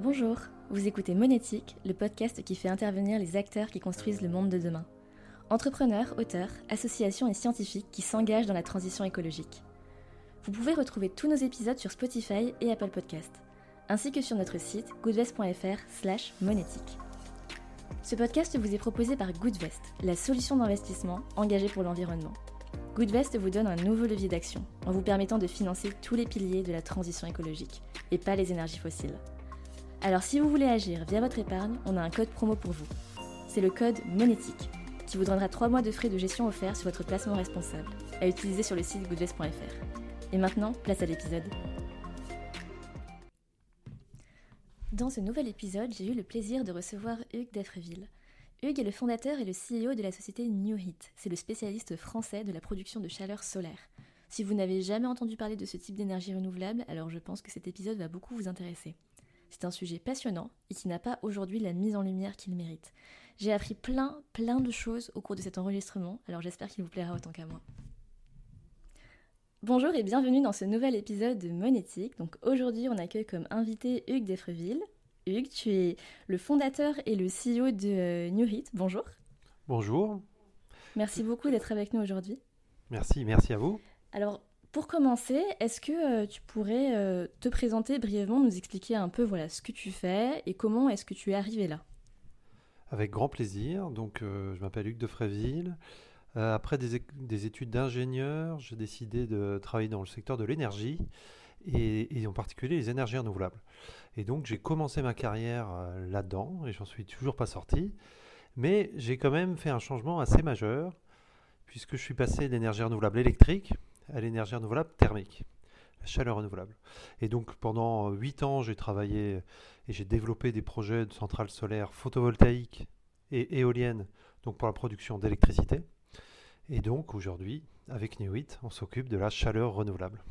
Bonjour, vous écoutez Monétique, le podcast qui fait intervenir les acteurs qui construisent le monde de demain. Entrepreneurs, auteurs, associations et scientifiques qui s'engagent dans la transition écologique. Vous pouvez retrouver tous nos épisodes sur Spotify et Apple Podcast, ainsi que sur notre site goodvest.fr slash monétique. Ce podcast vous est proposé par Goodvest, la solution d'investissement engagée pour l'environnement. Goodvest vous donne un nouveau levier d'action en vous permettant de financer tous les piliers de la transition écologique et pas les énergies fossiles. Alors si vous voulez agir via votre épargne, on a un code promo pour vous. C'est le code monétique qui vous donnera 3 mois de frais de gestion offerts sur votre placement responsable à utiliser sur le site goodvest.fr. Et maintenant, place à l'épisode. Dans ce nouvel épisode, j'ai eu le plaisir de recevoir Hugues Defreville. Hugues est le fondateur et le CEO de la société New Heat. C'est le spécialiste français de la production de chaleur solaire. Si vous n'avez jamais entendu parler de ce type d'énergie renouvelable, alors je pense que cet épisode va beaucoup vous intéresser. C'est un sujet passionnant et qui n'a pas aujourd'hui la mise en lumière qu'il mérite. J'ai appris plein, plein de choses au cours de cet enregistrement, alors j'espère qu'il vous plaira autant qu'à moi. Bonjour et bienvenue dans ce nouvel épisode de Monétique. Donc aujourd'hui, on accueille comme invité Hugues Defreville. Hugues, tu es le fondateur et le CEO de euh, New Heat. Bonjour. Bonjour. Merci beaucoup d'être avec nous aujourd'hui. Merci, merci à vous. Alors, pour commencer, est-ce que euh, tu pourrais euh, te présenter brièvement, nous expliquer un peu voilà ce que tu fais et comment est-ce que tu es arrivé là? Avec grand plaisir. Donc, je m'appelle Hugues de Fréville. après des, des études d'ingénieur, j'ai décidé de travailler dans le secteur de l'énergie et, et, en particulier les énergies renouvelables. Et donc, j'ai commencé ma carrière là-dedans et j'en suis toujours pas sorti. Mais j'ai quand même fait un changement assez majeur puisque je suis passé d'énergie renouvelable électrique à l'énergie renouvelable thermique, la chaleur renouvelable. Et donc pendant 8 ans, j'ai travaillé et j'ai développé des projets de centrales solaires photovoltaïques et éoliennes donc pour la production d'électricité. Et donc aujourd'hui, avec Newit, on s'occupe de la chaleur renouvelable.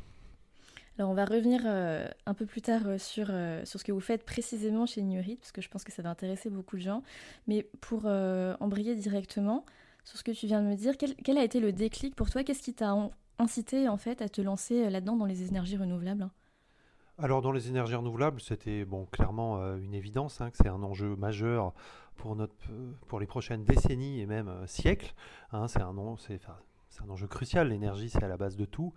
Alors on va revenir euh, un peu plus tard euh, sur, euh, sur ce que vous faites précisément chez Newit, parce que je pense que ça va intéresser beaucoup de gens. Mais pour embrayer directement sur ce que tu viens de me dire, quel, quel a été le déclic pour toi? Qu'est-ce qui t'a incité en fait à te lancer euh, là-dedans dans les énergies renouvelables alors dans les énergies renouvelables, c'était bon clairement euh, une évidence hein, que c'est un enjeu majeur pour notre euh, pour les prochaines décennies et même siècles. Hein, c'est un c'est un enjeu crucial. L'énergie, c'est à la base de tout,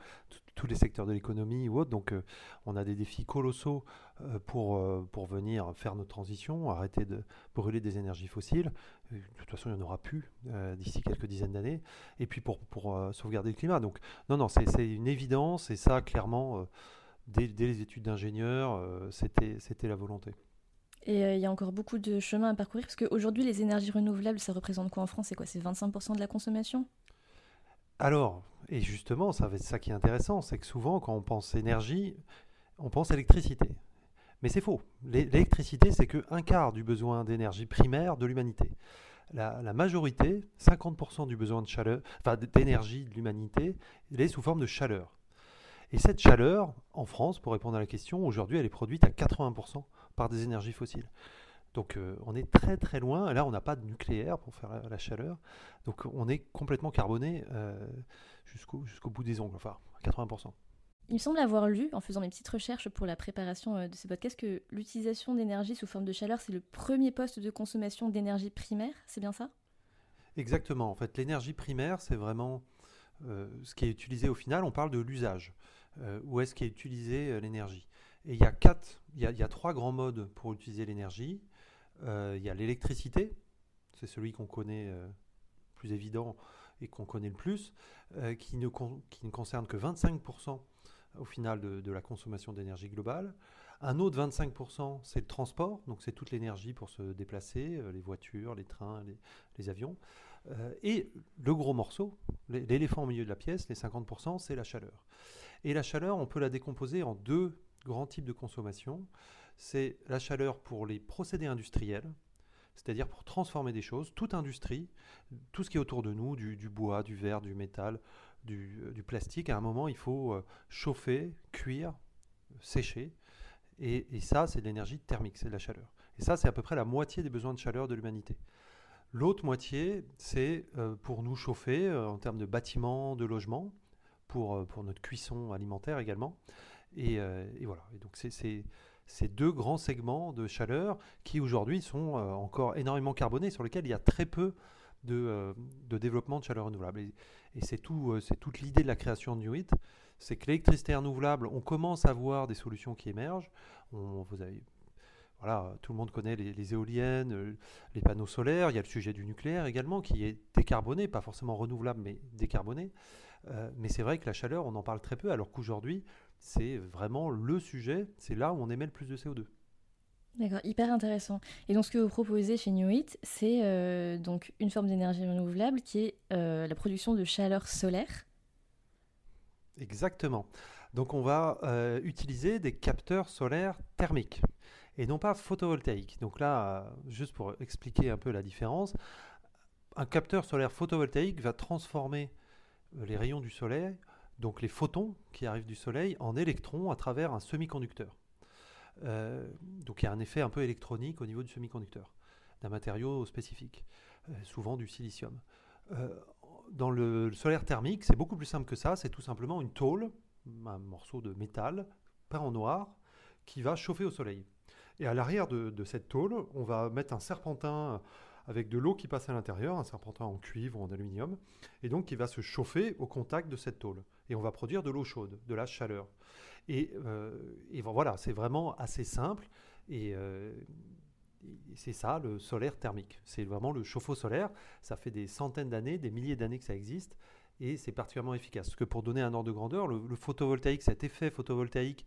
tous les secteurs de l'économie ou autres. Donc, euh, on a des défis colossaux euh, pour, euh, pour venir faire notre transition, arrêter de brûler des énergies fossiles. De toute façon, il n'y en aura plus d'ici quelques dizaines d'années. Et puis, pour, pour sauvegarder le climat. Donc, non, non, c'est une évidence. Et ça, clairement, dès, dès les études d'ingénieur, c'était la volonté. Et il y a encore beaucoup de chemin à parcourir parce qu'aujourd'hui, les énergies renouvelables, ça représente quoi en France? C'est quoi? C'est 25% de la consommation? Alors, et justement, ça va ça qui est intéressant, c'est que souvent, quand on pense énergie, on pense électricité. Mais c'est faux. L'électricité, c'est que un quart du besoin d'énergie primaire de l'humanité. La, majorité, 50% du besoin de chaleur, d'énergie de l'humanité, elle est sous forme de chaleur. Et cette chaleur, en France, pour répondre à la question, aujourd'hui, elle est produite à 80% par des énergies fossiles. Donc euh, on est très très loin. Là, on n'a pas de nucléaire pour faire la, chaleur. Donc on est complètement carboné euh, jusqu'au jusqu'au bout des ongles, enfin 80%. Il me semble avoir lu, en faisant mes petites recherches pour la préparation euh, de ce podcast, que l'utilisation d'énergie sous forme de chaleur, c'est le premier poste de consommation d'énergie primaire. C'est bien ça? Exactement. En fait, l'énergie primaire, c'est vraiment ce qui est utilisé au final. On parle de l'usage. où est-ce qu'est utilisée l'énergie? Et il y a quatre, il y a trois grands modes pour utiliser l'énergie. Euh, il y a l'électricité, c'est celui qu'on connaît euh, plus évident et qu'on connaît le plus, euh, qui, ne qui ne concerne que 25% au final de, la consommation d'énergie globale. Un autre 25%, c'est le transport, donc c'est toute l'énergie pour se déplacer, les voitures, les trains, les, avions. et le gros morceau, l'éléphant au milieu de la pièce, les 50%, c'est la chaleur. Et la chaleur, on peut la décomposer en deux grands types de consommation c'est la chaleur pour les procédés industriels, c'est-à-dire pour transformer des choses, toute industrie, tout ce qui est autour de nous, du, bois, du verre, du métal, du, euh, plastique, à un moment, il faut euh, chauffer, cuire, sécher. Et, ça, c'est de l'énergie thermique, c'est de la chaleur. Et ça, c'est à peu près la moitié des besoins de chaleur de l'humanité. L'autre moitié, c'est euh, pour nous chauffer en termes de bâtiments, de logements, pour, pour notre cuisson alimentaire également. Et, et voilà. Et donc, c'est ces deux grands segments de chaleur qui aujourd'hui sont encore énormément carbonés, sur lesquels il y a très peu de, développement de chaleur renouvelable. Et, c'est tout, c'est toute l'idée de la création de Newit, c'est que l'électricité renouvelable, on commence à voir des solutions qui émergent. On, voilà, tout le monde connaît les, éoliennes, euh, les panneaux solaires. Il y a le sujet du nucléaire également, qui est décarboné, pas forcément renouvelable, mais décarboné. Euh, mais c'est vrai que la chaleur, on en parle très peu, alors qu'aujourd'hui, c'est vraiment le sujet, c'est là où on émet le plus de CO2. D'accord, hyper intéressant. Et donc ce que vous proposez chez Newit, c'est euh, donc une forme d'énergie renouvelable qui est la production de chaleur solaire. Exactement. Donc on va utiliser des capteurs solaires thermiques et non pas photovoltaïque. Donc là, euh, juste pour expliquer un peu la différence, un capteur solaire photovoltaïque va transformer euh, les rayons du soleil, donc les photons qui arrivent du soleil, en électrons à travers un semi-conducteur. Euh, donc il y a un effet un peu électronique au niveau du semi-conducteur, d'un matériau spécifique, souvent du silicium. dans le, solaire thermique, c'est beaucoup plus simple que ça, c'est tout simplement une tôle, un morceau de métal peint en noir, qui va chauffer au soleil. Et à l'arrière de, cette tôle, on va mettre un serpentin avec de l'eau qui passe à l'intérieur, un serpentin en cuivre ou en aluminium, et donc qui va se chauffer au contact de cette tôle. Et on va produire de l'eau chaude, de la chaleur. Et, euh, voilà, c'est vraiment assez simple. Euh, et, c'est ça le solaire thermique. C'est vraiment le chauffe-eau solaire. Ça fait des centaines d'années, des milliers d'années que ça existe. Et c'est particulièrement efficace. Parce que pour donner un ordre de grandeur, le photovoltaïque, cet effet photovoltaïque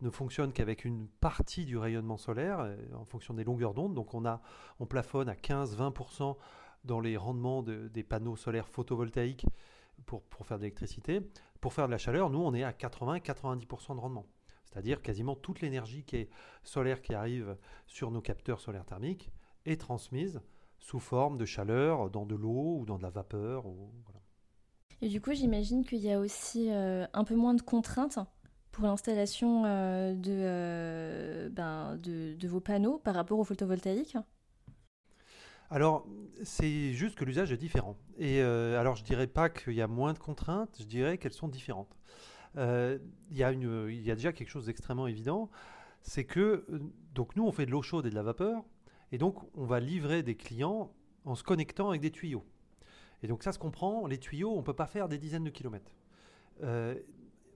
ne fonctionne qu'avec une partie du rayonnement solaire euh, en fonction des longueurs d'onde. Donc on, a, on plafonne à 15-20% dans les rendements des panneaux solaires photovoltaïques pour, pour faire de l'électricité. Pour faire de la chaleur, nous, on est à 80-90% de rendement. C'est-à-dire quasiment toute l'énergie qui est solaire qui arrive sur nos capteurs solaires thermiques est transmise sous forme de chaleur dans de l'eau ou dans de la vapeur. Et du coup, j'imagine qu'il y a aussi euh, un peu moins de contraintes pour l'installation euh, euh, ben, de, vos panneaux par rapport au photovoltaïque alors, c'est juste que l'usage est différent. Et euh, alors, je dirais pas qu'il y a moins de contraintes, je dirais qu'elles sont différentes. il, y a une, il y a déjà quelque chose d'extrêmement évident, c'est que donc nous, on fait de l'eau chaude et de la vapeur, et donc on va livrer des clients en se connectant avec des tuyaux. Et donc ça se comprend, les tuyaux, on ne peut pas faire des dizaines de kilomètres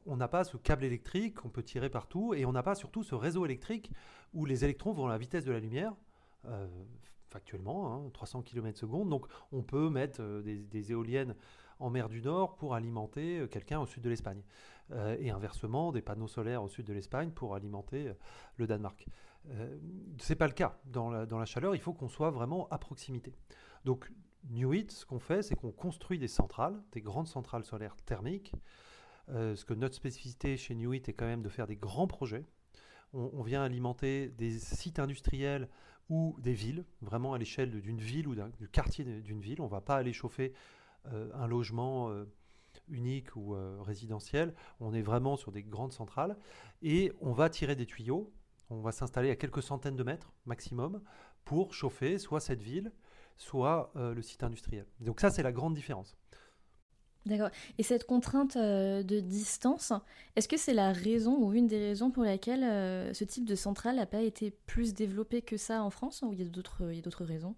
on n'a pas ce câble électrique qu'on peut tirer partout et on n'a pas surtout ce réseau électrique où les électrons vont à la vitesse de la lumière, euh, factuellement, 300 km secondes. Donc on peut mettre euh, des, éoliennes en mer du Nord pour alimenter euh, quelqu'un au sud de l'Espagne. et inversement, des panneaux solaires au sud de l'Espagne pour alimenter le Danemark. Ce n'est pas le cas. Dans la, dans la chaleur, il faut qu'on soit vraiment à proximité. Donc Newit, ce qu'on fait, c'est qu'on construit des centrales, des grandes centrales solaires thermiques, euh, ce que notre spécificité chez Newit est quand même de faire des grands projets. On, vient alimenter des sites industriels ou des villes, vraiment à l'échelle d'une ville ou du quartier d'une ville. On ne va pas aller chauffer euh, un logement euh, unique ou résidentiel. On est vraiment sur des grandes centrales et on va tirer des tuyaux. On va s'installer à quelques centaines de mètres maximum pour chauffer soit cette ville, soit le site industriel. Donc ça, c'est la grande différence. D'accord. Et cette contrainte euh, de distance, est-ce que c'est la raison ou une des raisons pour laquelle euh, ce type de centrale n'a pas été plus développé que ça en France ou il y a d'autres raisons?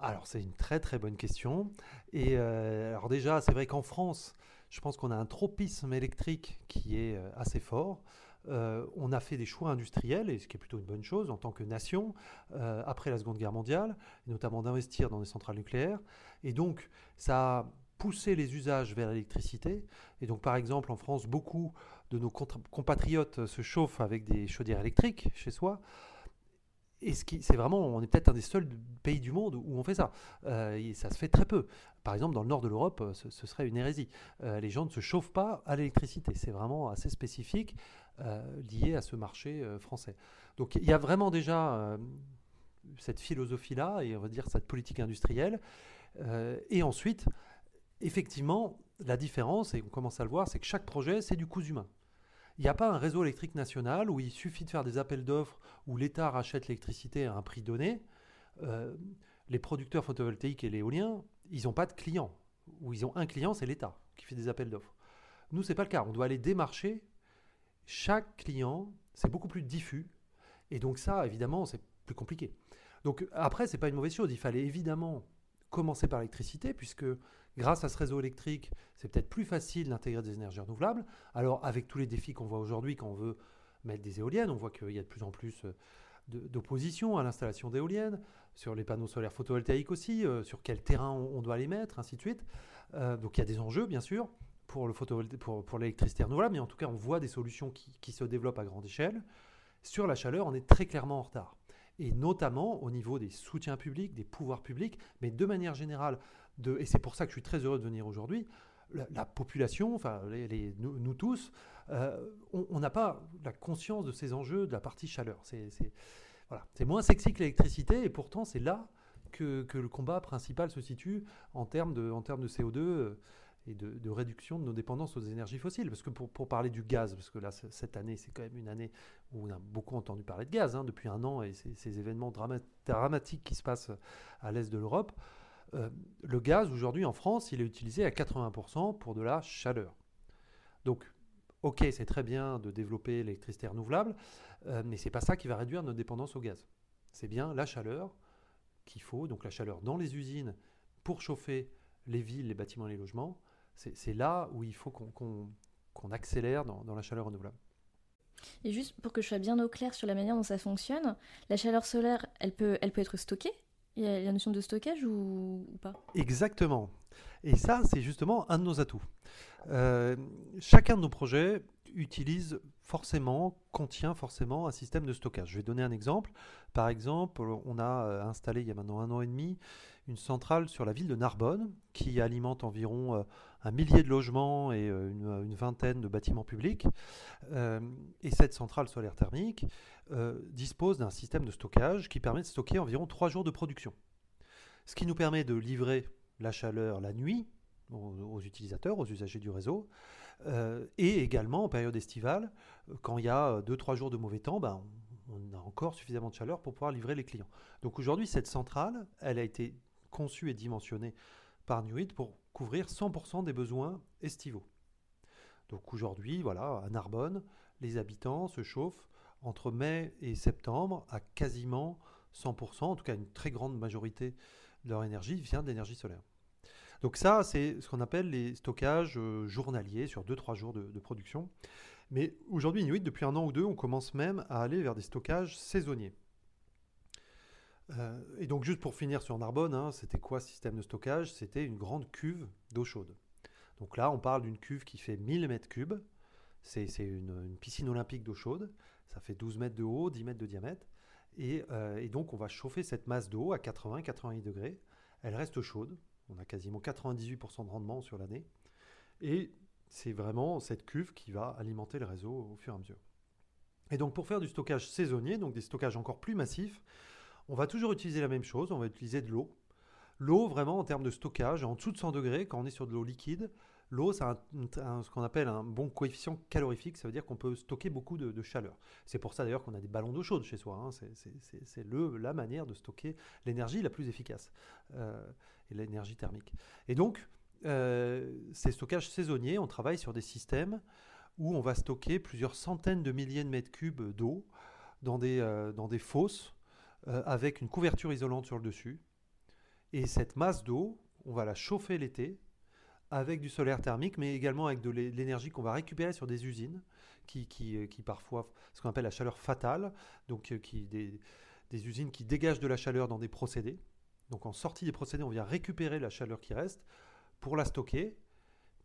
Alors c'est une très très bonne question. Et euh, alors déjà, c'est vrai qu'en France, je pense qu'on a un tropisme électrique qui est assez fort. on a fait des choix industriels, et ce qui est plutôt une bonne chose en tant que nation, après la Seconde Guerre mondiale, notamment d'investir dans des centrales nucléaires. Et donc, ça a pousser les usages vers l'électricité. Et donc, par exemple, en France, beaucoup de nos compatriotes se chauffent avec des chaudières électriques chez soi. Et ce qui, c'est vraiment, on est peut-être un des seuls pays du monde où on fait ça. Euh, et ça se fait très peu. Par exemple, dans le nord de l'Europe, ce, serait une hérésie. Euh, les gens ne se chauffent pas à l'électricité. C'est vraiment assez spécifique, euh, lié à ce marché français. Donc, il y a vraiment déjà cette philosophie-là, et on va dire cette politique industrielle. et ensuite, effectivement, la différence, et on commence à le voir, c'est que chaque projet, c'est du coût humain. Il n'y a pas un réseau électrique national où il suffit de faire des appels d'offres où l'État rachète l'électricité à un prix donné. Euh, les producteurs photovoltaïques et l'éolien, ils n'ont pas de clients. Ou ils ont un client, c'est l'État qui fait des appels d'offres. Nous, ce n'est pas le cas. On doit aller démarcher chaque client. c'est beaucoup plus diffus. Et donc ça, évidemment, c'est plus compliqué. Donc après, c'est pas une mauvaise chose. Il fallait évidemment commencer par l'électricité, puisque grâce à ce réseau électrique, c'est peut-être plus facile d'intégrer des énergies renouvelables. Alors avec tous les défis qu'on voit aujourd'hui quand on veut mettre des éoliennes, on voit qu'il y a de plus en plus euh, d'opposition à l'installation d'éoliennes, sur les panneaux solaires photovoltaïques aussi, euh, sur quel terrain on, doit les mettre, ainsi de suite. Euh, donc il y a des enjeux, bien sûr, pour, le pour, pour l'électricité renouvelable, mais en tout cas, on voit des solutions qui, se développent à grande échelle. Sur la chaleur, on est très clairement en retard. Et notamment au niveau des soutiens publics, des pouvoirs publics, mais de manière générale, et c'est pour ça que je suis très heureux de venir aujourd'hui, la, population, enfin les, nous, tous, euh, on n'a pas la conscience de ces enjeux de la partie chaleur. C'est moins sexy que l'électricité, et pourtant c'est là que, que, le combat principal se situe en termes de, en termes de CO2 euh, et de, réduction de nos dépendances aux énergies fossiles. Parce que pour, parler du gaz, parce que là, cette année, c'est quand même une année où on a beaucoup entendu parler de gaz hein, depuis un an et ces, ces événements dramatiques qui se passent à l'est de l'Europe. Euh, le gaz, aujourd'hui en France, il est utilisé à 80% pour de la chaleur. Donc, ok, c'est très bien de développer l'électricité renouvelable, euh, mais c'est pas ça qui va réduire notre dépendance au gaz. C'est bien la chaleur qu'il faut, donc la chaleur dans les usines pour chauffer les villes, les bâtiments et les logements. C'est là où il faut qu'on accélère dans, dans la chaleur renouvelable. Et juste pour que je sois bien au clair sur la manière dont ça fonctionne, la chaleur solaire, elle peut, elle peut être stockée? Il y a la notion de stockage ou, pas? Exactement. Et ça, c'est justement un de nos atouts. Euh, chacun de nos projets utilise forcément, contient forcément un système de stockage. Je vais donner un exemple. Par exemple, on a euh, installé il y a maintenant un an et demi une centrale sur la ville de Narbonne qui alimente environ euh, un millier de logements et une, vingtaine de bâtiments publics. et cette centrale solaire thermique, euh, dispose d'un système de stockage qui permet de stocker environ 3 jours de production. Ce qui nous permet de livrer la chaleur la nuit aux, utilisateurs, aux usagers du réseau, euh, et également en période estivale, quand il y a 2-3 jours de mauvais temps, ben, on, a encore suffisamment de chaleur pour pouvoir livrer les clients. Donc aujourd'hui, cette centrale, elle a été conçue et dimensionnée par Nuit pour couvrir 100% des besoins estivaux. Donc aujourd'hui, voilà, à Narbonne, les habitants se chauffent entre mai et septembre à quasiment 100%, en tout cas une très grande majorité de leur énergie vient d'énergie solaire. Donc ça, c'est ce qu'on appelle les stockages euh, journaliers sur 2-3 jours de, production. Mais aujourd'hui, Inuit, depuis un an ou deux, on commence même à aller vers des stockages saisonniers. Euh, et donc juste pour finir sur Narbonne, hein, c'était quoi ce système de stockage? C'était une grande cuve d'eau chaude. Donc là, on parle d'une cuve qui fait 1000 mètres cubes. C'est une, piscine olympique d'eau chaude. Ça fait 12 mètres de haut, 10 mètres de diamètre. Euh, et, donc, on va chauffer cette masse d'eau à 80-88 degrés. Elle reste chaude. On a quasiment 98% de rendement sur l'année. Et c'est vraiment cette cuve qui va alimenter le réseau au fur et à mesure. Et donc, pour faire du stockage saisonnier, donc des stockages encore plus massifs, on va toujours utiliser la même chose. On va utiliser de l'eau. L'eau, vraiment, en termes de stockage, en dessous de 100 degrés, quand on est sur de l'eau liquide, L'eau, c'est ce qu'on appelle un bon coefficient calorifique, ça veut dire qu'on peut stocker beaucoup de, chaleur. C'est pour ça d'ailleurs qu'on a des ballons d'eau chaude chez soi. Hein. C'est la manière de stocker l'énergie la plus efficace, euh, l'énergie thermique. Et donc, euh, ces stockages saisonniers, on travaille sur des systèmes où on va stocker plusieurs centaines de milliers de mètres cubes d'eau dans, des euh, dans des fosses avec une couverture isolante sur le dessus. Et cette masse d'eau, on va la chauffer l'été avec du solaire thermique, mais également avec de l'énergie qu'on va récupérer sur des usines qui, qui, euh, qui parfois, ce qu'on appelle la chaleur fatale, donc euh, qui, des, usines qui dégagent de la chaleur dans des procédés. Donc en sortie des procédés, on vient récupérer la chaleur qui reste pour la stocker,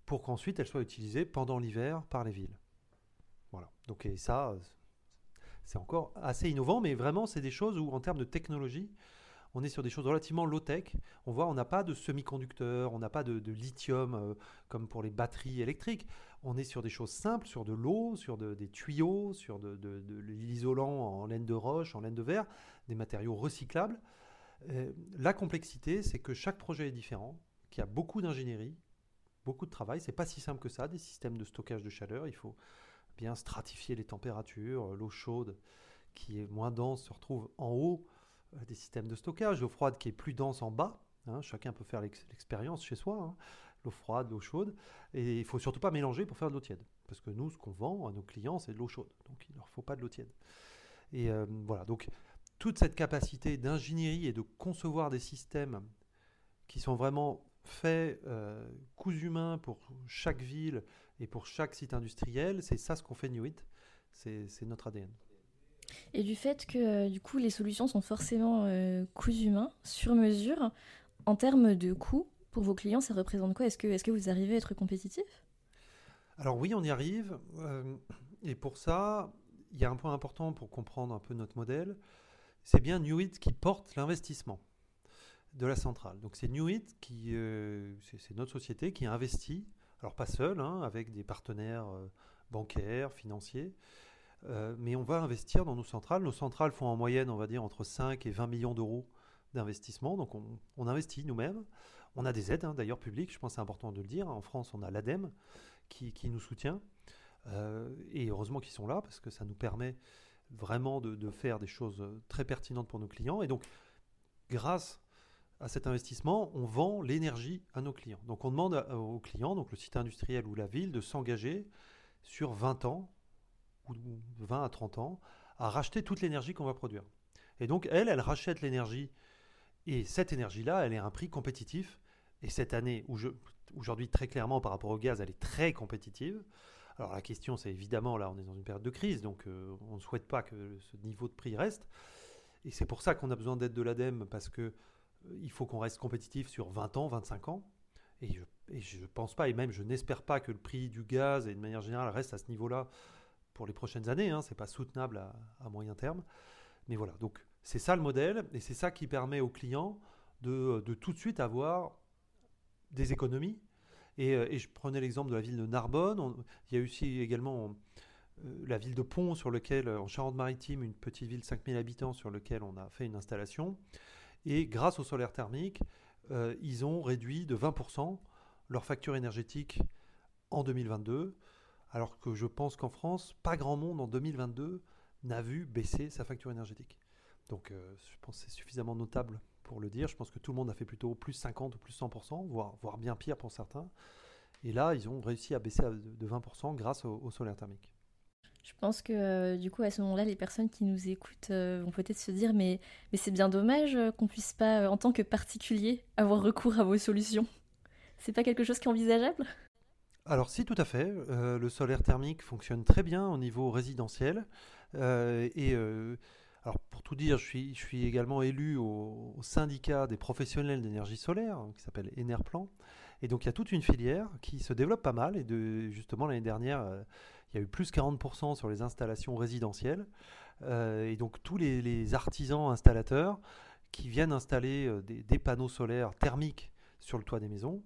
pour qu'ensuite elle soit utilisée pendant l'hiver par les villes. Voilà. Donc ça, c'est encore assez innovant, mais vraiment c'est des choses où en termes de technologie, on est sur des choses relativement low-tech. On voit, on n'a pas de semi-conducteurs, on n'a pas de, lithium euh, comme pour les batteries électriques. On est sur des choses simples, sur de l'eau, sur des tuyaux, sur de, l'isolant en laine de roche, en laine de verre, des matériaux recyclables. Euh, la complexité, c'est que chaque projet est différent, qu'il y a beaucoup d'ingénierie, beaucoup de travail. C'est pas si simple que ça, des systèmes de stockage de chaleur. Il faut bien stratifier les températures. L'eau chaude, qui est moins dense, se retrouve en haut euh, des systèmes de stockage, l'eau froide qui est plus dense en bas. Hein, chacun peut faire l'expérience chez soi, hein. l'eau froide, l'eau chaude. Et il faut surtout pas mélanger pour faire de l'eau tiède. Parce que nous, ce qu'on vend à nos clients, c'est de l'eau chaude. Donc il ne leur faut pas de l'eau tiède. Et euh, voilà, donc toute cette capacité d'ingénierie et de concevoir des systèmes qui sont vraiment faits, euh, humains pour chaque ville et pour chaque site industriel, c'est ça ce qu'on fait Newit, c'est notre ADN. Et du fait que euh, du coup les solutions sont forcément euh, coûts humains, sur mesure, en termes de coûts, pour vos clients, ça représente quoi? Est-ce que, est que vous arrivez à être compétitif? Alors oui, on y arrive. Euh, et pour ça, il y a un point important pour comprendre un peu notre modèle. C'est bien Newit qui porte l'investissement de la centrale. Donc c'est Newit qui, c'est notre société qui investit, alors pas seul, hein, avec des partenaires bancaires, financiers, euh, mais on va investir dans nos centrales. Nos centrales font en moyenne, on va dire, entre 5 et 20 millions d'euros d'investissement. Donc on, investit nous-mêmes. On a des aides, hein, d'ailleurs, publiques, je pense que c'est important de le dire. En France, on a l'ADEME qui, nous soutient. Euh, et heureusement qu'ils sont là, parce que ça nous permet vraiment de, faire des choses très pertinentes pour nos clients. Et donc, grâce à cet investissement, on vend l'énergie à nos clients. Donc on demande aux clients, donc le site industriel ou la ville, de s'engager sur 20 ans ou 20 à 30 ans, à racheter toute l'énergie qu'on va produire. Et donc, elle, elle rachète l'énergie. Et cette énergie-là, elle est à un prix compétitif. Et cette année, aujourd'hui, très clairement, par rapport au gaz, elle est très compétitive. Alors la question, c'est évidemment, là, on est dans une période de crise, donc euh, on ne souhaite pas que ce niveau de prix reste. Et c'est pour ça qu'on a besoin d'aide de l'ADEME, parce que il faut qu'on reste compétitif sur 20 ans, 25 ans. Et je ne pense pas, et même je n'espère pas que le prix du gaz, et de manière générale, reste à ce niveau-là pour les prochaines années. Hein, c'est pas soutenable à, moyen terme. Mais voilà, donc c'est ça le modèle et c'est ça qui permet aux clients de, tout de suite avoir des économies. Euh, et, je prenais l'exemple de la ville de Narbonne. il y a aussi également euh, la ville de Pont, sur lequel, en Charente-Maritime, une petite ville de 5000 habitants, sur lequel on a fait une installation. Et grâce au solaire thermique, euh, ils ont réduit de 20% leur facture énergétique en 2022 alors que je pense qu'en France, pas grand monde en 2022 n'a vu baisser sa facture énergétique. Donc euh, je pense que c'est suffisamment notable pour le dire. Je pense que tout le monde a fait plutôt plus 50 ou plus 100%, voire, voire bien pire pour certains. Et là, ils ont réussi à baisser de 20% grâce au, solaire thermique. Je pense que euh, du coup, à ce moment-là, les personnes qui nous écoutent euh, vont peut-être se dire mais, c'est bien dommage qu'on puisse pas, en tant que particulier, avoir recours à vos solutions. C'est pas quelque chose qui est envisageable? Alors si, tout à fait. Euh, le solaire thermique fonctionne très bien au niveau résidentiel. Euh, et euh, alors pour tout dire, je suis, également élu au, syndicat des professionnels d'énergie solaire, qui s'appelle Enerplan. Et donc il y a toute une filière qui se développe pas mal. Et justement l'année dernière, il y a eu plus 40% sur les installations résidentielles. et donc tous les, artisans installateurs qui viennent installer des panneaux solaires thermiques sur le toit des maisons,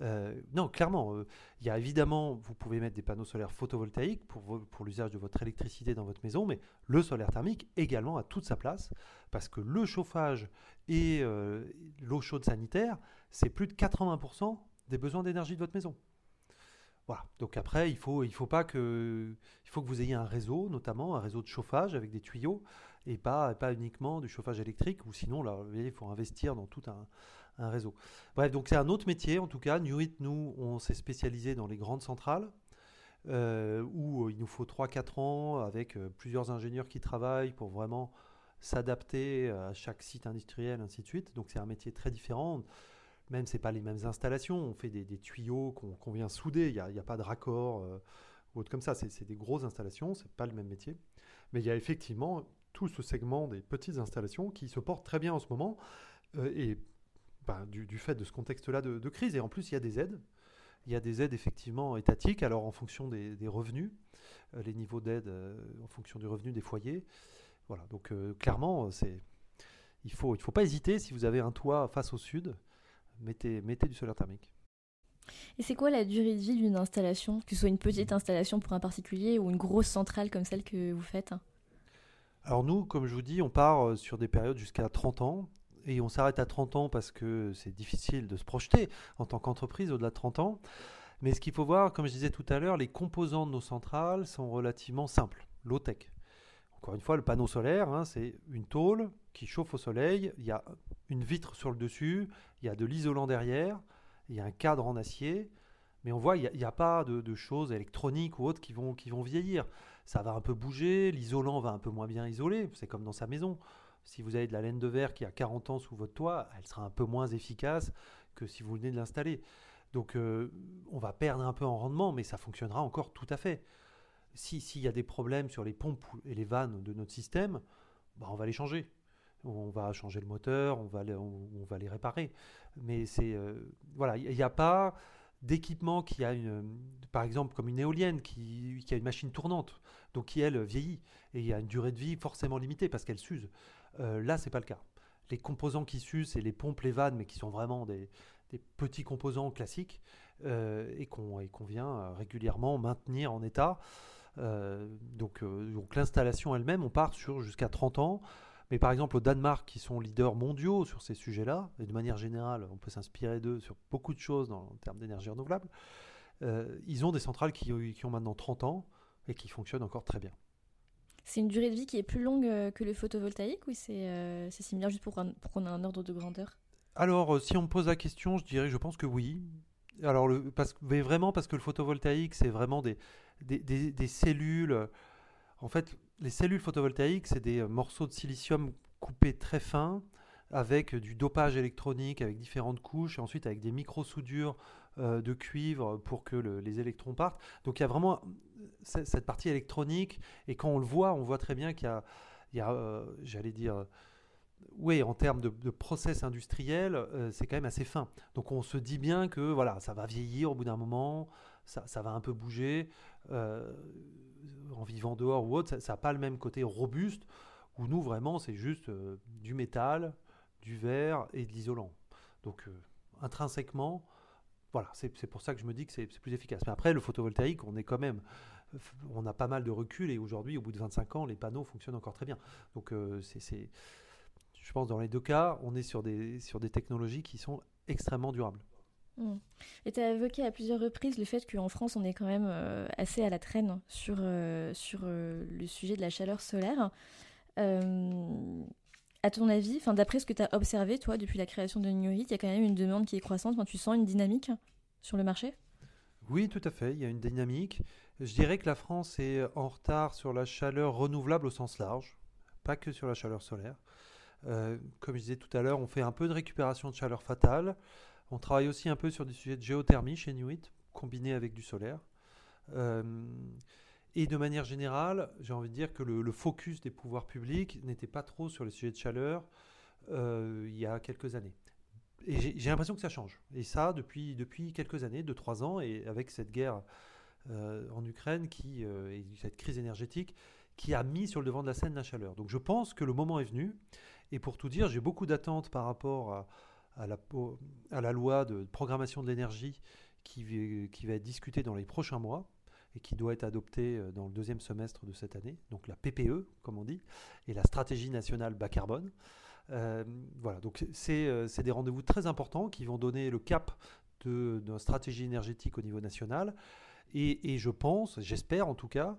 euh, non, clairement, euh, il y a évidemment, vous pouvez mettre des panneaux solaires photovoltaïques pour, l'usage de votre électricité dans votre maison, mais le solaire thermique également a toute sa place parce que le chauffage et euh, l'eau chaude sanitaire, c'est plus de 80% des besoins d'énergie de votre maison. Donc après, il faut, il faut pas que, il faut que vous ayez un réseau, notamment un réseau de chauffage avec des tuyaux et pas, pas uniquement du chauffage électrique, ou sinon, là, il faut investir dans tout un, réseau. Bref, donc c'est un autre métier en tout cas. Newit, nous, on s'est spécialisé dans les grandes centrales. Euh, où il nous faut 3-4 ans avec euh, plusieurs ingénieurs qui travaillent pour vraiment s'adapter à chaque site industriel, ainsi de suite. Donc c'est un métier très différent. Même c'est pas les mêmes installations. On fait des, tuyaux qu'on vient souder. Il n'y a, pas de raccord euh, ou autre comme ça. C'est des grosses installations. C'est pas le même métier. Mais il y a effectivement tout ce segment des petites installations qui se portent très bien en ce moment. et bah, du, fait de ce contexte-là de, crise. Et en plus, il y a des aides. Il y a des aides effectivement étatiques, alors en fonction des, revenus, euh, les niveaux d'aide euh, en fonction du revenu des foyers. Voilà, donc euh, clairement, c'est, il ne faut, il faut pas hésiter, si vous avez un toit face au sud, mettez, mettez du solaire thermique. Et c'est quoi la durée de vie d'une installation, que ce soit une petite installation pour un particulier ou une grosse centrale comme celle que vous faites? Alors nous, comme je vous dis, on part sur des périodes jusqu'à 30 ans et on s'arrête à 30 ans parce que c'est difficile de se projeter en tant qu'entreprise au-delà de 30 ans. Mais ce qu'il faut voir, comme je disais tout à l'heure, les composants de nos centrales sont relativement simples, low-tech. Encore une fois, le panneau solaire, hein, c'est une tôle qui chauffe au soleil, il y a une vitre sur le dessus, il y a de l'isolant derrière, il y a un cadre en acier, Mais on voit, il n'y a, pas de, choses électroniques ou autres qui vont, vieillir. Ça va un peu bouger, l'isolant va un peu moins bien isoler, c'est comme dans sa maison. Si vous avez de la laine de verre qui a 40 ans sous votre toit, elle sera un peu moins efficace que si vous venez de l'installer. Donc euh, on va perdre un peu en rendement, mais ça fonctionnera encore tout à fait. S'il y a des problèmes sur les pompes et les vannes de notre système, bah, on va les changer. On va changer le moteur, on va les, réparer. Mais c'est euh, voilà, il n'y a pas d'équipement qui a une, par exemple comme une éolienne qui, a une machine tournante, donc qui elle vieillit et il y a une durée de vie forcément limitée parce qu'elle s'use. Euh, là, c'est pas le cas. Les composants qui s'usent, c'est les pompes, les vannes, mais qui sont vraiment des, petits composants classiques euh, et qu'on vient régulièrement maintenir en état. Euh, donc, donc l'installation elle-même, on part sur jusqu'à 30 ans. Mais par exemple, au Danemark, qui sont leaders mondiaux sur ces sujets-là, et de manière générale, on peut s'inspirer d'eux sur beaucoup de choses dans, en termes d'énergie renouvelable, ils ont des centrales qui, qui, ont maintenant 30 ans et qui fonctionnent encore très bien. C'est une durée de vie qui est plus longue euh, que le photovoltaïque ou c'est euh, similaire juste pour, pour qu'on ait un ordre de grandeur? Alors, euh, si on me pose la question, je dirais, je pense que oui. Alors, le, parce, mais vraiment parce que le photovoltaïque, c'est vraiment des, des, cellules. En fait, les cellules photovoltaïques, c'est des morceaux de silicium coupés très fins avec du dopage électronique, avec différentes couches, et ensuite avec des micro-soudures euh, de cuivre pour que les électrons partent. Donc il y a vraiment cette partie électronique, et quand on le voit, on voit très bien qu'il y a, euh, j'allais dire, oui, en termes de, process industriel, euh, c'est quand même assez fin. Donc on se dit bien que voilà, ça va vieillir au bout d'un moment, ça, va un peu bouger. en vivant dehors ou autre, ça n'a pas le même côté robuste, où nous, vraiment, c'est juste du métal, du verre et de l'isolant. Donc intrinsèquement, voilà, c'est pour ça que je me dis que c'est plus efficace. Mais après, le photovoltaïque, on est quand même, on a pas mal de recul et aujourd'hui, au bout de 25 ans, les panneaux fonctionnent encore très bien. Donc, euh, c'est, je pense, dans les deux cas, on est sur des, sur des technologies qui sont extrêmement durables. Mmh. Et tu as évoqué à plusieurs reprises le fait qu'en France, on est quand même euh, assez à la traîne sur, euh, sur le sujet de la chaleur solaire. À ton avis, d'après ce que tu as observé toi depuis la création de New il y a quand même une demande qui est croissante. Tu sens une dynamique sur le marché? Oui, tout à fait. Il y a une dynamique. Je dirais que la France est en retard sur la chaleur renouvelable au sens large, pas que sur la chaleur solaire. Euh, comme je disais tout à l'heure, on fait un peu de récupération de chaleur fatale. On travaille aussi un peu sur des sujets de géothermie chez Nuit, combiné avec du solaire. Euh, et de manière générale, j'ai envie de dire que le, focus des pouvoirs publics n'était pas trop sur les sujets de chaleur euh, il y a quelques années. Et j'ai l'impression que ça change. Et ça, depuis, quelques années, 2-3 ans, et avec cette guerre euh, en Ukraine qui, et cette crise énergétique qui a mis sur le devant de la scène la chaleur. Donc je pense que le moment est venu. Et pour tout dire, j'ai beaucoup d'attentes par rapport à, à, la, loi de programmation de l'énergie qui, va être discutée dans les prochains mois et qui doit être adoptée euh, dans le deuxième semestre de cette année, donc la PPE, comme on dit, et la stratégie nationale bas carbone. Euh, voilà, donc euh, c'est des rendez-vous très importants qui vont donner le cap de, notre stratégie énergétique au niveau national. Et, je pense, j'espère en tout cas,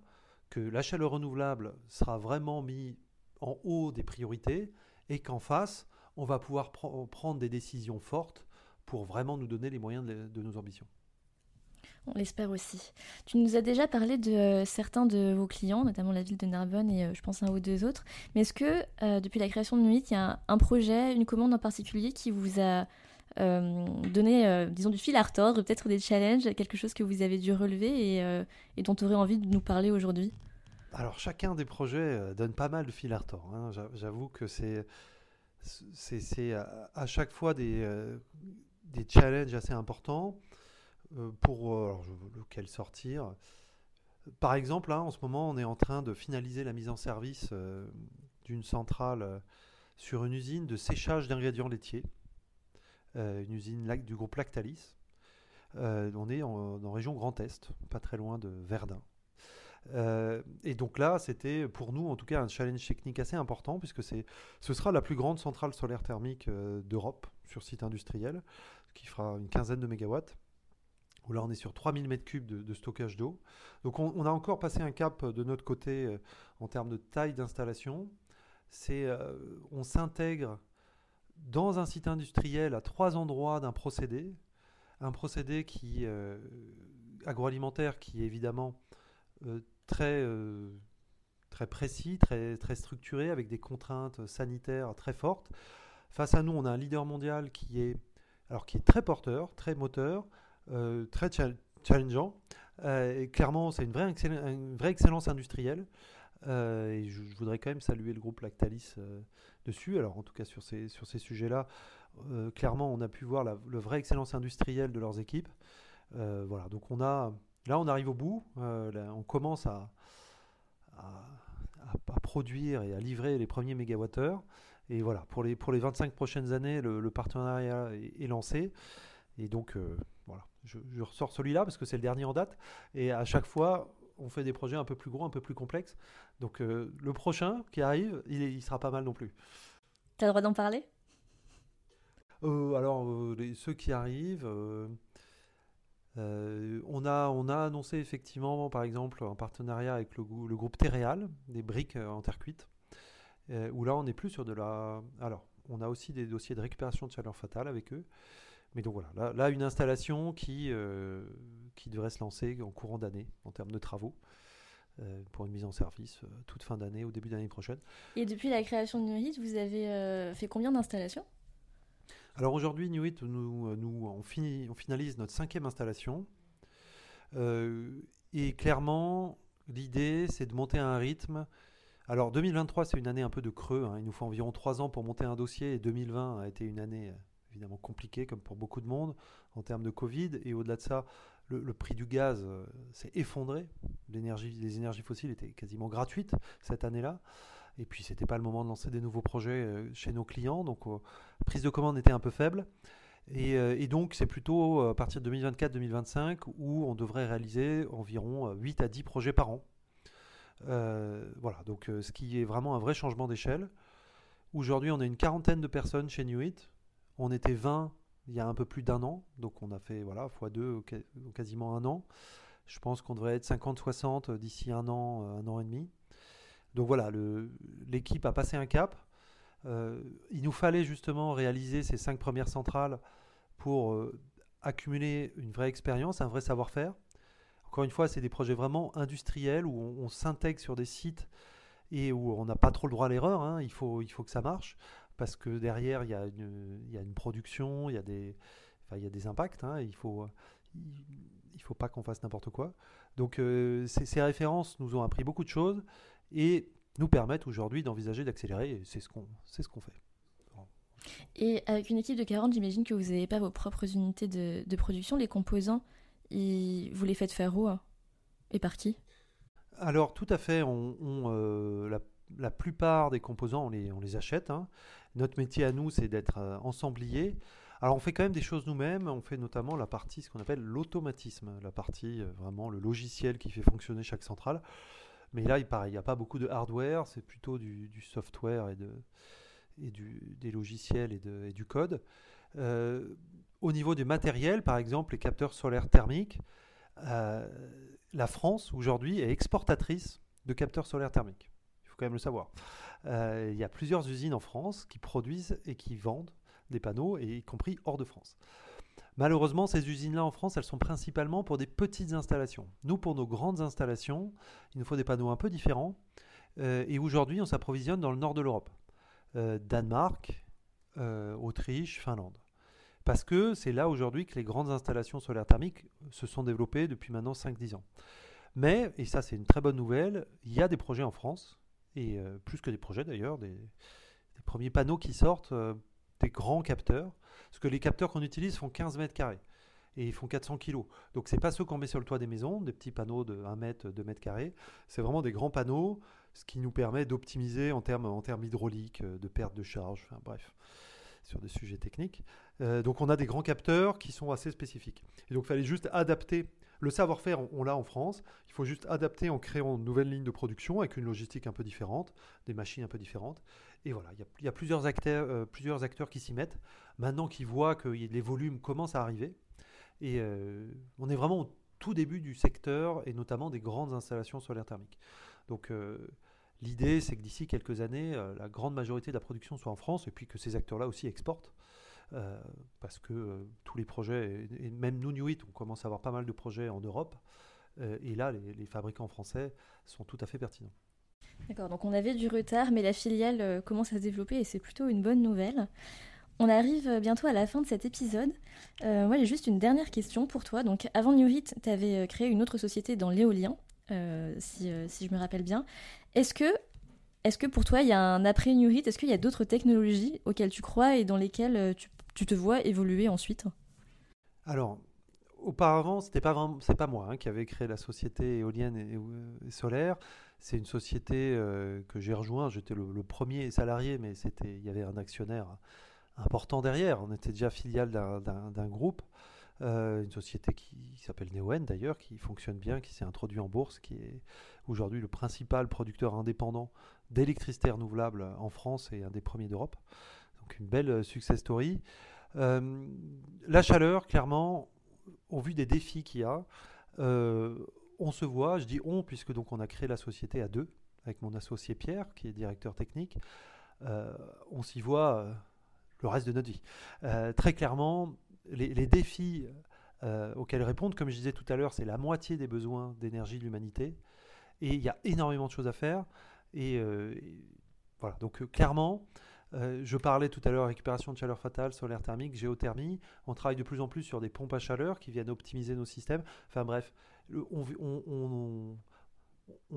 que la chaleur renouvelable sera vraiment mis en haut des priorités et qu'en face, on va pouvoir prendre des décisions fortes pour vraiment nous donner les moyens de nos ambitions. On l'espère aussi. Tu nous as déjà parlé de euh, certains de vos clients, notamment la ville de Narbonne et euh, je pense un ou deux autres. Mais est-ce que euh, depuis la création de Nuit, il y a un, projet, une commande en particulier qui vous a donné, disons, du fil à retordre, peut-être des challenges, quelque chose que vous avez dû relever et, dont tu aurais envie de nous parler aujourd'hui? Alors chacun des projets donne pas mal de fil à retordre. Hein. J'avoue que c'est c'est à, chaque fois des, des challenges assez importants. Euh, pour euh, lequel sortir. Par exemple, là, en ce moment, on est en train de finaliser la mise en service euh, d'une centrale sur une usine de séchage d'ingrédients laitiers, une usine du groupe Lactalis. on est en, région Grand Est, pas très loin de Verdun. Et donc là, c'était pour nous en tout cas un challenge technique assez important puisque ce sera la plus grande centrale solaire thermique d'Europe sur site industriel, qui fera une quinzaine de mégawatts où là on est sur 3000 m3 de, de stockage d'eau. Donc on, a encore passé un cap de notre côté euh, en termes de taille d'installation. C'est, euh, on s'intègre dans un site industriel à trois endroits d'un procédé un procédé qui, agroalimentaire qui évidemment très, très précis, très, très structuré, avec des contraintes sanitaires très fortes. Face à nous, on a un leader mondial qui est, alors, qui est très porteur, très moteur, très challengeant. clairement, c'est une vraie, une vraie excellence industrielle. Euh, et je, voudrais quand même saluer le groupe Lactalis euh, dessus. Alors, en tout cas, sur ces, sur ces sujets-là, euh, clairement, on a pu voir la, vraie excellence industrielle de leurs équipes. voilà, donc on a, là, on arrive au bout. on commence à, à, produire et à livrer les premiers mégawattheures. Et voilà, pour les, pour les 25 prochaines années, le, partenariat est, lancé. Et donc, voilà, je, je ressors celui-là parce que c'est le dernier en date. Et à chaque fois, on fait des projets un peu plus gros, un peu plus complexes. Donc euh, le prochain qui arrive, il, sera pas mal non plus. Tu as le droit d'en parler? Euh, Alors, euh, ceux qui arrivent, on, a, on a annoncé effectivement, par exemple, un partenariat avec le, groupe Terreal, des briques en terre cuite, où là, on n'est plus sur de la... Alors, on a aussi des dossiers de récupération de chaleur fatale avec eux. Mais donc voilà, là, une installation qui, euh, qui devrait se lancer en courant d'année en termes de travaux. Euh, pour une mise en service euh, toute fin d'année, au début d'année prochaine. Et depuis la création de Nuit, vous avez fait combien d'installations? Alors aujourd'hui, Nuit, nous, nous on, on, finalise notre cinquième installation. et clairement, l'idée, c'est de monter à un rythme. Alors 2023, c'est une année un peu de creux. Hein. Il nous faut environ trois ans pour monter un dossier et 2020 a été une année évidemment compliqué comme pour beaucoup de monde en termes de Covid. Et au-delà de ça, le, prix du gaz euh, s'est effondré. L'énergie, les énergies fossiles étaient quasiment gratuites cette année-là. Et puis, c'était pas le moment de lancer des nouveaux projets euh, chez nos clients. Donc, euh, prise de commande était un peu faible. Et, donc, c'est plutôt à partir de 2024-2025 où on devrait réaliser environ 8 à 10 projets par an. voilà, donc ce qui est vraiment un vrai changement d'échelle. Aujourd'hui, on a une quarantaine de personnes chez Nuit. On était 20 il y a un peu plus d'un an, donc on a fait voilà x2 quasiment un an. Je pense qu'on devrait être 50-60 d'ici un an, euh, un an et demi. Donc voilà, l'équipe a passé un cap. Euh, il nous fallait justement réaliser ces cinq premières centrales pour euh, accumuler une vraie expérience, un vrai savoir-faire. Encore une fois, c'est des projets vraiment industriels où on, s'intègre sur des sites et où on n'a pas trop le droit à l'erreur. Hein. Il, faut, il faut que ça marche parce que derrière, il y a une, production, il y a des, il impacts. Hein, il faut, il, faut pas qu'on fasse n'importe quoi. Donc, euh, ces, références nous ont appris beaucoup de choses et nous permettent aujourd'hui d'envisager d'accélérer. Et c'est ce qu'on, ce qu'on fait. Et avec une équipe de 40, j'imagine que vous n'avez pas vos propres unités de, production. Les composants, vous les faites faire où hein, et par qui? Alors, tout à fait. On, euh, la, plupart des composants, on les, on les achète. Hein. Notre métier à nous, c'est d'être euh, ensemblier. Alors on fait quand même des choses nous-mêmes, on fait notamment la partie, ce qu'on appelle l'automatisme, la partie euh, vraiment le logiciel qui fait fonctionner chaque centrale. Mais là, il n'y a pas beaucoup de hardware, c'est plutôt du, software et, de, et du, des logiciels et, de, et du code. Euh, au niveau du matériel, par exemple, les capteurs solaires thermiques, la France aujourd'hui est exportatrice de capteurs solaires thermiques. Il faut quand même le savoir. Euh, il y a plusieurs usines en France qui produisent et qui vendent des panneaux, y compris hors de France. Malheureusement, ces usines-là en France, elles sont principalement pour des petites installations. Nous, pour nos grandes installations, il nous faut des panneaux un peu différents. Euh, et aujourd'hui, on s'approvisionne dans le nord de l'Europe. Euh, Danemark, Autriche, Finlande. Parce que c'est là aujourd'hui que les grandes installations solaires thermiques se sont développées depuis maintenant 5-10 ans. Mais, et ça c'est une très bonne nouvelle, il y a des projets en France et euh, plus que des projets d'ailleurs, des, premiers panneaux qui sortent, euh, des grands capteurs, parce que les capteurs qu'on utilise font 15 mètres carrés et ils font 400 kg. Donc c'est pas ceux qu'on met sur le toit des maisons, des petits panneaux de 1 mètre, 2 mètres carrés, c'est vraiment des grands panneaux, ce qui nous permet d'optimiser en termes, en termes hydrauliques, euh, de perte de charge, bref sur des sujets techniques. Donc on a des grands capteurs qui sont assez spécifiques. Et donc il fallait juste adapter le savoir-faire, on, l'a en France. Il faut juste adapter en créant une nouvelle ligne de production avec une logistique un peu différente, des machines un peu différentes. Et voilà, il y a, plusieurs, acteurs, euh, plusieurs acteurs qui s'y mettent. Maintenant qu'ils voient que les volumes commencent à arriver. Et euh, on est vraiment au tout début du secteur et notamment des grandes installations solaires thermiques. Donc euh, l'idée, c'est que d'ici quelques années, la grande majorité de la production soit en France et puis que ces acteurs-là aussi exportent. Parce que tous les projets, et, même nous, Nuit, on commence à avoir pas mal de projets en Europe. et là, les, fabricants français sont tout à fait pertinents. D'accord, donc on avait du retard, mais la filiale commence à se développer et c'est plutôt une bonne nouvelle. On arrive bientôt à la fin de cet épisode. Euh, moi, j'ai juste une dernière question pour toi. Donc, avant New Hit, tu avais euh, créé une autre société dans l'éolien, euh, si, je me rappelle bien. Est-ce que, est que pour toi, il y a un après New Hit Est-ce qu'il y a d'autres technologies auxquelles tu crois et dans lesquelles tu, te vois évoluer ensuite? Alors, auparavant, c'était pas c'est pas moi hein, qui avait créé la société éolienne et, solaire. C'est une société que j'ai rejoint. J'étais le, le, premier salarié, mais c'était, il y avait un actionnaire important derrière. On était déjà filiale d'un groupe, euh, une société qui, s'appelle Neoen d'ailleurs, qui fonctionne bien, qui s'est introduit en bourse, qui est aujourd'hui le principal producteur indépendant d'électricité renouvelable en France et un des premiers d'Europe. Une belle euh, success story. Euh, la chaleur, clairement, au vu des défis qu'il y a, on se voit, je dis on, puisque donc on a créé la société à deux, avec mon associé Pierre, qui est directeur technique. on s'y voit le reste de notre vie. Euh, très clairement, les, défis euh, auxquels répondre, comme je disais tout à l'heure, c'est la moitié des besoins d'énergie de l'humanité. Et il y a énormément de choses à faire. Et, euh, voilà, donc clairement, je parlais tout à l'heure récupération de chaleur fatale, solaire thermique, géothermie. On travaille de plus en plus sur des pompes à chaleur qui viennent optimiser nos systèmes. Enfin bref, on,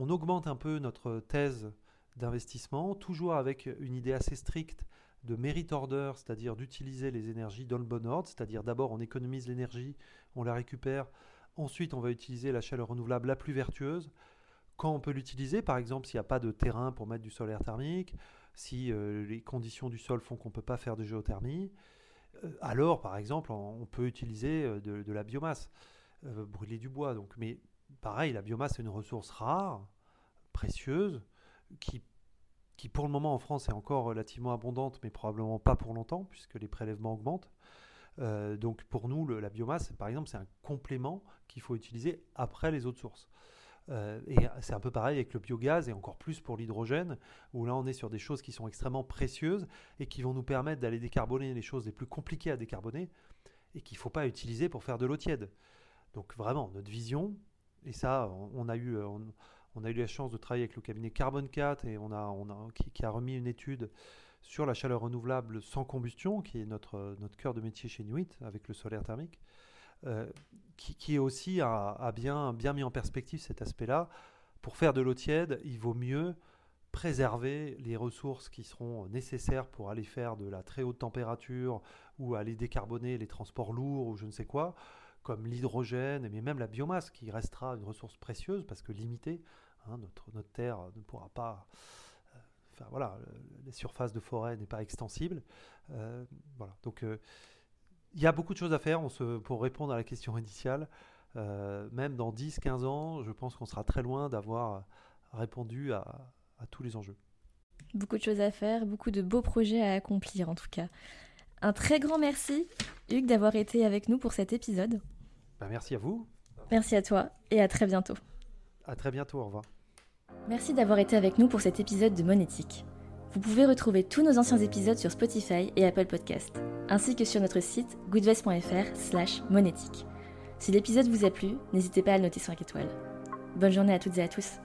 augmente un peu notre thèse d'investissement, toujours avec une idée assez stricte de merit order, c'est-à-dire d'utiliser les énergies dans le bon ordre, c'est-à-dire d'abord on économise l'énergie, on la récupère, ensuite on va utiliser la chaleur renouvelable la plus vertueuse. Quand on peut l'utiliser, par exemple s'il n'y a pas de terrain pour mettre du solaire thermique, si euh, les conditions du sol font qu'on ne peut pas faire de géothermie, euh, alors par exemple on, peut utiliser euh, de, la biomasse, brûler du bois. Donc, mais pareil, la biomasse est une ressource rare, précieuse, qui qui pour le moment en France est encore relativement abondante, mais probablement pas pour longtemps, puisque les prélèvements augmentent. Donc pour nous, la biomasse, par exemple, c'est un complément qu'il faut utiliser après les autres sources. Euh, et c'est un peu pareil avec le biogaz et encore plus pour l'hydrogène, où là on est sur des choses qui sont extrêmement précieuses et qui vont nous permettre d'aller décarboner les choses les plus compliquées à décarboner et qu'il ne faut pas utiliser pour faire de l'eau tiède. Donc vraiment, notre vision, et ça, on, a eu, on a eu la chance de travailler avec le cabinet Carbon 4 et on a, on a, qui, a remis une étude sur la chaleur renouvelable sans combustion, qui est notre, notre cœur de métier chez Nuit, avec le solaire thermique, euh, qui, qui, aussi a, bien, bien mis en perspective cet aspect-là. Pour faire de l'eau tiède, il vaut mieux préserver les ressources qui seront nécessaires pour aller faire de la très haute température ou aller décarboner les transports lourds ou je ne sais quoi, comme l'hydrogène, mais même la biomasse qui restera une ressource précieuse parce que limitée. Hein, notre, notre, terre ne pourra pas. Euh, enfin voilà, les surfaces de forêt n'est pas extensible. Euh, voilà. Donc il y a beaucoup de choses à faire on se, pour répondre à la question initiale. même dans 10-15 ans, je pense qu'on sera très loin d'avoir répondu à, à tous les enjeux. Beaucoup de choses à faire, beaucoup de beaux projets à accomplir en tout cas. Un très grand merci, Hugues, d'avoir été avec nous pour cet épisode. Bah, merci à vous. Merci à toi et à très bientôt. À très bientôt, au revoir. Merci d'avoir été avec nous pour cet épisode de Monétique. Vous pouvez retrouver tous nos anciens épisodes sur Spotify et Apple Podcast, ainsi que sur notre site goodvest.fr slash. Si l'épisode vous a plu, n'hésitez pas à le noter 5 étoiles. Bonne journée à toutes et à tous.